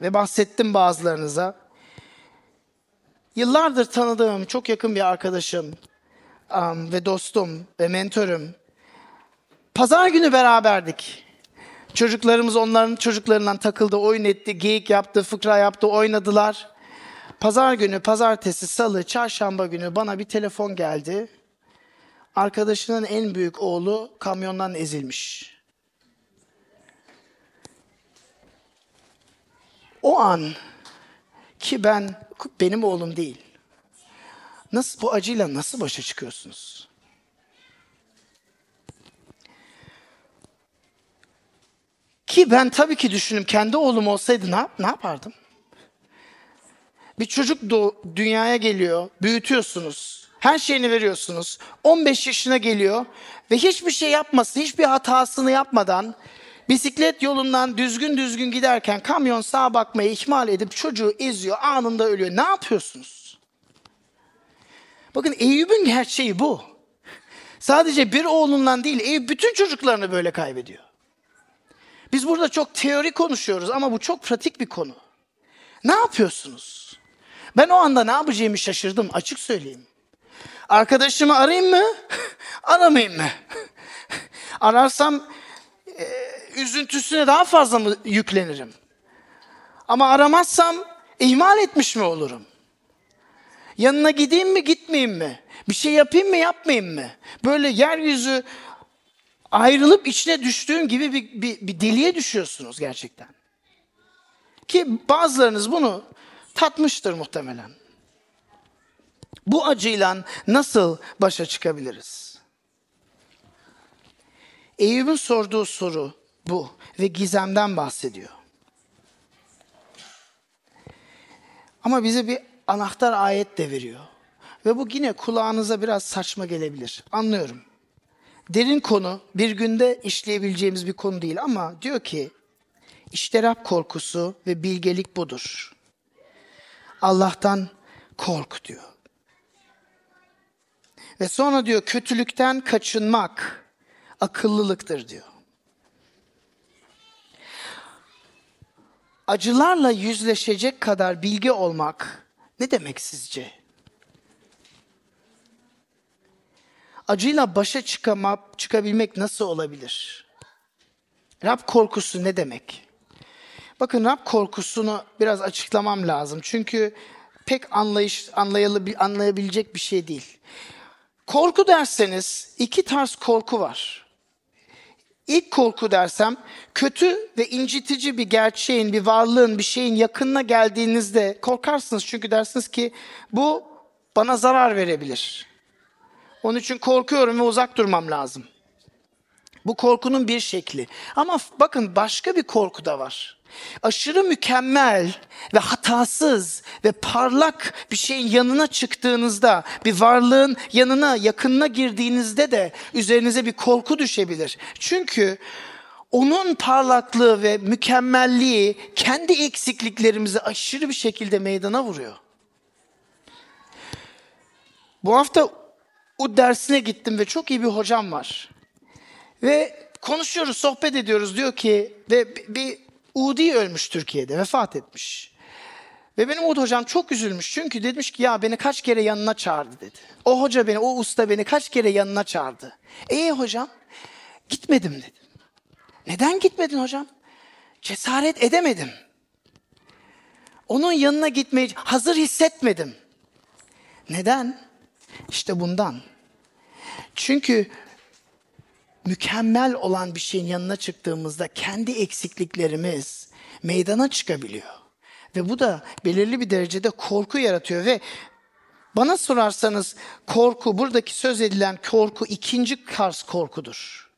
ve bahsettim bazılarınıza. Yıllardır tanıdığım çok yakın bir arkadaşım um, ve dostum ve mentorum. Pazar günü beraberdik. Çocuklarımız onların çocuklarından takıldı, oyun etti, geyik yaptı, fıkra yaptı, oynadılar. Pazar günü, pazartesi, salı, çarşamba günü bana bir telefon geldi. Arkadaşının en büyük oğlu kamyondan ezilmiş. O an ki ben benim oğlum değil. Nasıl bu acıyla nasıl başa çıkıyorsunuz? Ki ben tabii ki düşündüm kendi oğlum olsaydı ne, ne yapardım? Bir çocuk doğ, dünyaya geliyor, büyütüyorsunuz. Her şeyini veriyorsunuz. 15 yaşına geliyor ve hiçbir şey yapmasın, hiçbir hatasını yapmadan bisiklet yolundan düzgün düzgün giderken kamyon sağa bakmayı ihmal edip çocuğu eziyor, anında ölüyor. Ne yapıyorsunuz? Bakın Eyüp'ün gerçeği bu. Sadece bir oğlundan değil, Eyüp bütün çocuklarını böyle kaybediyor. Biz burada çok teori konuşuyoruz ama bu çok pratik bir konu. Ne yapıyorsunuz? Ben o anda ne yapacağımı şaşırdım açık söyleyeyim. Arkadaşımı arayayım mı? Aramayayım mı? Ararsam e, üzüntüsüne daha fazla mı yüklenirim? Ama aramazsam ihmal etmiş mi olurum? Yanına gideyim mi gitmeyeyim mi? Bir şey yapayım mı yapmayayım mı? Böyle yeryüzü ayrılıp içine düştüğün gibi bir, bir, bir deliye düşüyorsunuz gerçekten. Ki bazılarınız bunu tatmıştır muhtemelen. Bu acıyla nasıl başa çıkabiliriz? Eyüp'ün sorduğu soru bu ve gizemden bahsediyor. Ama bize bir anahtar ayet de veriyor. Ve bu yine kulağınıza biraz saçma gelebilir. Anlıyorum. Derin konu, bir günde işleyebileceğimiz bir konu değil ama diyor ki, işte Rab korkusu ve bilgelik budur. Allah'tan kork diyor. Ve sonra diyor kötülükten kaçınmak akıllılıktır diyor. Acılarla yüzleşecek kadar bilgi olmak ne demek sizce? Acıyla başa çıkamak, çıkabilmek nasıl olabilir? Rab korkusu ne demek? Bakın Rab korkusunu biraz açıklamam lazım. Çünkü pek anlayış, anlayabilecek bir şey değil. Korku derseniz iki tarz korku var. İlk korku dersem kötü ve incitici bir gerçeğin, bir varlığın, bir şeyin yakınına geldiğinizde korkarsınız. Çünkü dersiniz ki bu bana zarar verebilir. Onun için korkuyorum ve uzak durmam lazım. Bu korkunun bir şekli. Ama bakın başka bir korku da var. Aşırı mükemmel ve hatasız ve parlak bir şeyin yanına çıktığınızda, bir varlığın yanına, yakınına girdiğinizde de üzerinize bir korku düşebilir. Çünkü onun parlaklığı ve mükemmelliği kendi eksikliklerimizi aşırı bir şekilde meydana vuruyor. Bu hafta o dersine gittim ve çok iyi bir hocam var. Ve konuşuyoruz, sohbet ediyoruz. Diyor ki ve bir Udi ölmüş Türkiye'de, vefat etmiş. Ve benim Uğur hocam çok üzülmüş. Çünkü demiş ki ya beni kaç kere yanına çağırdı dedi. O hoca beni, o usta beni kaç kere yanına çağırdı. E hocam gitmedim dedim. Neden gitmedin hocam? Cesaret edemedim. Onun yanına gitmeyi hazır hissetmedim. Neden? İşte bundan. Çünkü mükemmel olan bir şeyin yanına çıktığımızda kendi eksikliklerimiz meydana çıkabiliyor. Ve bu da belirli bir derecede korku yaratıyor ve bana sorarsanız korku, buradaki söz edilen korku ikinci kars korkudur.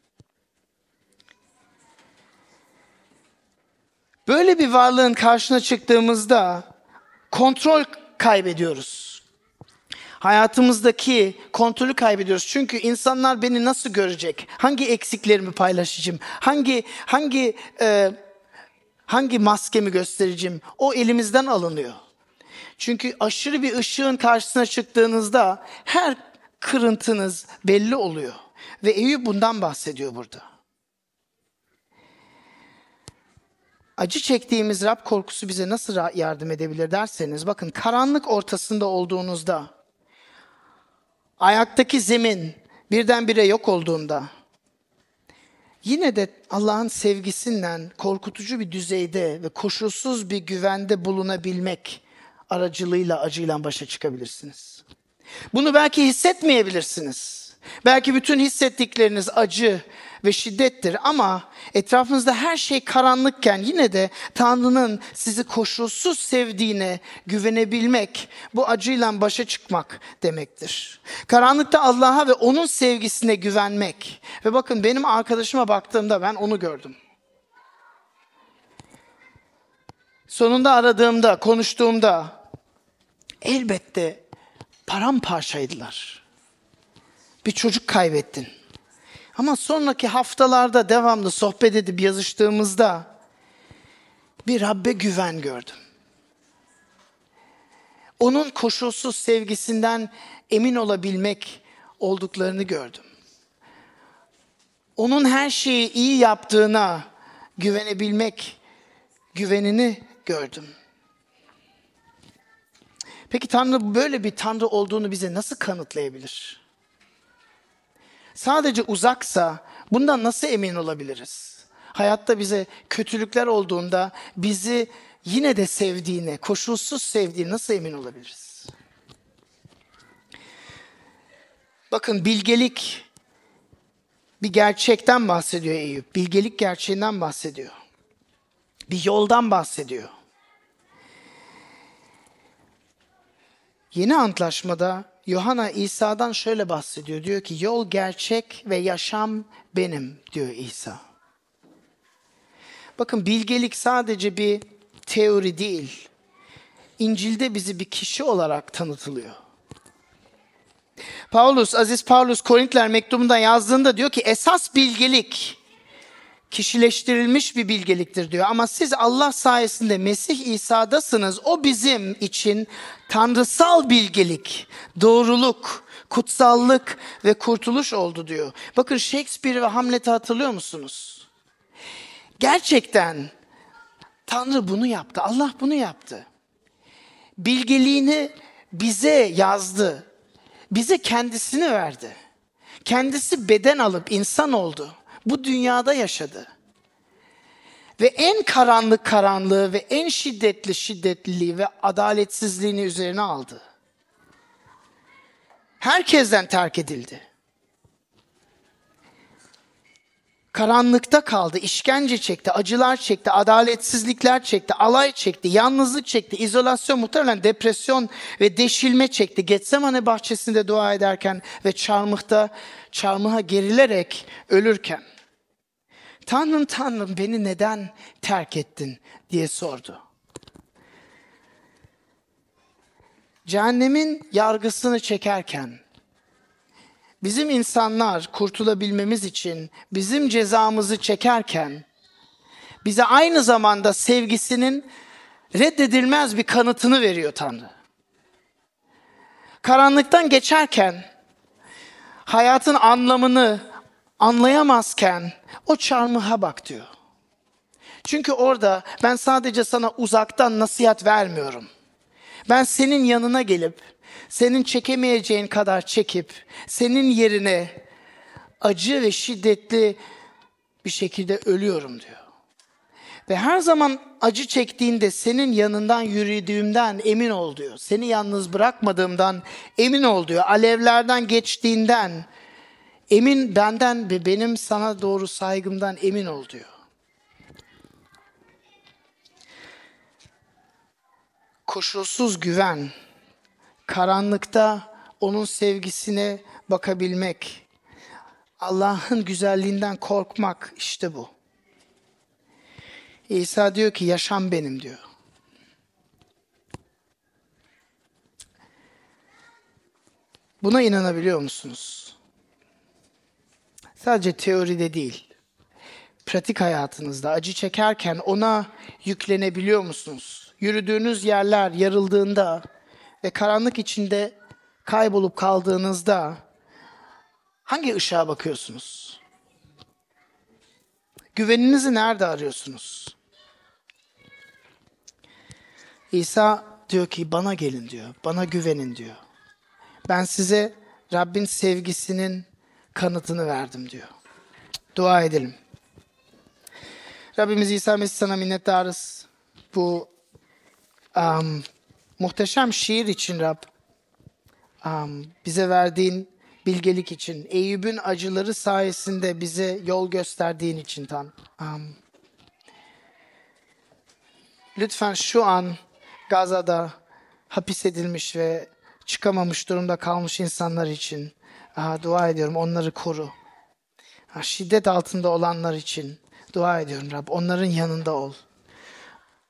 Böyle bir varlığın karşına çıktığımızda kontrol kaybediyoruz hayatımızdaki kontrolü kaybediyoruz. Çünkü insanlar beni nasıl görecek? Hangi eksiklerimi paylaşacağım? Hangi hangi e, hangi maskemi göstereceğim? O elimizden alınıyor. Çünkü aşırı bir ışığın karşısına çıktığınızda her kırıntınız belli oluyor. Ve Eyüp bundan bahsediyor burada. Acı çektiğimiz Rab korkusu bize nasıl yardım edebilir derseniz bakın karanlık ortasında olduğunuzda ayaktaki zemin birdenbire yok olduğunda yine de Allah'ın sevgisinden korkutucu bir düzeyde ve koşulsuz bir güvende bulunabilmek aracılığıyla acıyla başa çıkabilirsiniz. Bunu belki hissetmeyebilirsiniz. Belki bütün hissettikleriniz acı ve şiddettir ama etrafınızda her şey karanlıkken yine de Tanrı'nın sizi koşulsuz sevdiğine güvenebilmek bu acıyla başa çıkmak demektir. Karanlıkta Allah'a ve onun sevgisine güvenmek. Ve bakın benim arkadaşıma baktığımda ben onu gördüm. Sonunda aradığımda, konuştuğumda elbette paramparçaydılar. Bir çocuk kaybettin. Ama sonraki haftalarda devamlı sohbet edip yazıştığımızda bir Rabbe güven gördüm. Onun koşulsuz sevgisinden emin olabilmek olduklarını gördüm. Onun her şeyi iyi yaptığına güvenebilmek güvenini gördüm. Peki Tanrı böyle bir Tanrı olduğunu bize nasıl kanıtlayabilir? Sadece uzaksa bundan nasıl emin olabiliriz? Hayatta bize kötülükler olduğunda bizi yine de sevdiğine, koşulsuz sevdiğine nasıl emin olabiliriz? Bakın bilgelik bir gerçekten bahsediyor Eyüp. Bilgelik gerçeğinden bahsediyor. Bir yoldan bahsediyor. Yeni antlaşmada Yohana İsa'dan şöyle bahsediyor. Diyor ki yol gerçek ve yaşam benim diyor İsa. Bakın bilgelik sadece bir teori değil. İncil'de bizi bir kişi olarak tanıtılıyor. Paulus, Aziz Paulus Korintler mektubunda yazdığında diyor ki esas bilgelik kişileştirilmiş bir bilgeliktir diyor. Ama siz Allah sayesinde Mesih İsa'dasınız. O bizim için tanrısal bilgelik, doğruluk, kutsallık ve kurtuluş oldu diyor. Bakın Shakespeare ve Hamlet'i hatırlıyor musunuz? Gerçekten Tanrı bunu yaptı. Allah bunu yaptı. Bilgeliğini bize yazdı. Bize kendisini verdi. Kendisi beden alıp insan oldu bu dünyada yaşadı. Ve en karanlık karanlığı ve en şiddetli şiddetliliği ve adaletsizliğini üzerine aldı. Herkesten terk edildi. Karanlıkta kaldı, işkence çekti, acılar çekti, adaletsizlikler çekti, alay çekti, yalnızlık çekti, izolasyon, muhtemelen depresyon ve deşilme çekti. Getsemane bahçesinde dua ederken ve çarmıhta, çarmıha gerilerek ölürken. Tanrım Tanrım beni neden terk ettin diye sordu. Cehennemin yargısını çekerken bizim insanlar kurtulabilmemiz için bizim cezamızı çekerken bize aynı zamanda sevgisinin reddedilmez bir kanıtını veriyor Tanrı. Karanlıktan geçerken hayatın anlamını anlayamazken o çarmıha bak diyor. Çünkü orada ben sadece sana uzaktan nasihat vermiyorum. Ben senin yanına gelip senin çekemeyeceğin kadar çekip senin yerine acı ve şiddetli bir şekilde ölüyorum diyor. Ve her zaman acı çektiğinde senin yanından yürüdüğümden emin ol diyor. Seni yalnız bırakmadığımdan emin ol diyor. Alevlerden geçtiğinden emin benden benim sana doğru saygımdan emin ol diyor. Koşulsuz güven, karanlıkta onun sevgisine bakabilmek, Allah'ın güzelliğinden korkmak işte bu. İsa diyor ki yaşam benim diyor. Buna inanabiliyor musunuz? Sadece teoride değil. Pratik hayatınızda acı çekerken ona yüklenebiliyor musunuz? Yürüdüğünüz yerler yarıldığında ve karanlık içinde kaybolup kaldığınızda hangi ışığa bakıyorsunuz? Güveninizi nerede arıyorsunuz? İsa diyor ki bana gelin diyor. Bana güvenin diyor. Ben size Rabbin sevgisinin kanıtını verdim diyor. Dua edelim. Rabbimiz İsa Mesih sana minnettarız. Bu um, muhteşem şiir için Rab. Um, bize verdiğin bilgelik için. Eyüp'ün acıları sayesinde bize yol gösterdiğin için Tan. Um, lütfen şu an Gaza'da hapis edilmiş ve çıkamamış durumda kalmış insanlar için aha, dua ediyorum. Onları koru. Ha, şiddet altında olanlar için dua ediyorum Rab. Onların yanında ol.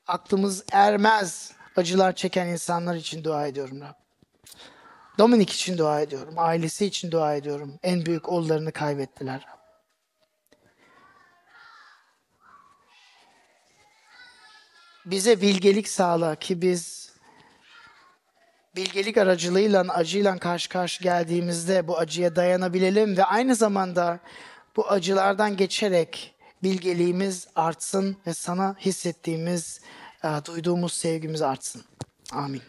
Aklımız ermez acılar çeken insanlar için dua ediyorum Rab. Dominik için dua ediyorum. Ailesi için dua ediyorum. En büyük oğullarını kaybettiler. Bize bilgelik sağla ki biz bilgelik aracılığıyla acıyla karşı karşı geldiğimizde bu acıya dayanabilelim ve aynı zamanda bu acılardan geçerek bilgeliğimiz artsın ve sana hissettiğimiz, duyduğumuz sevgimiz artsın. Amin.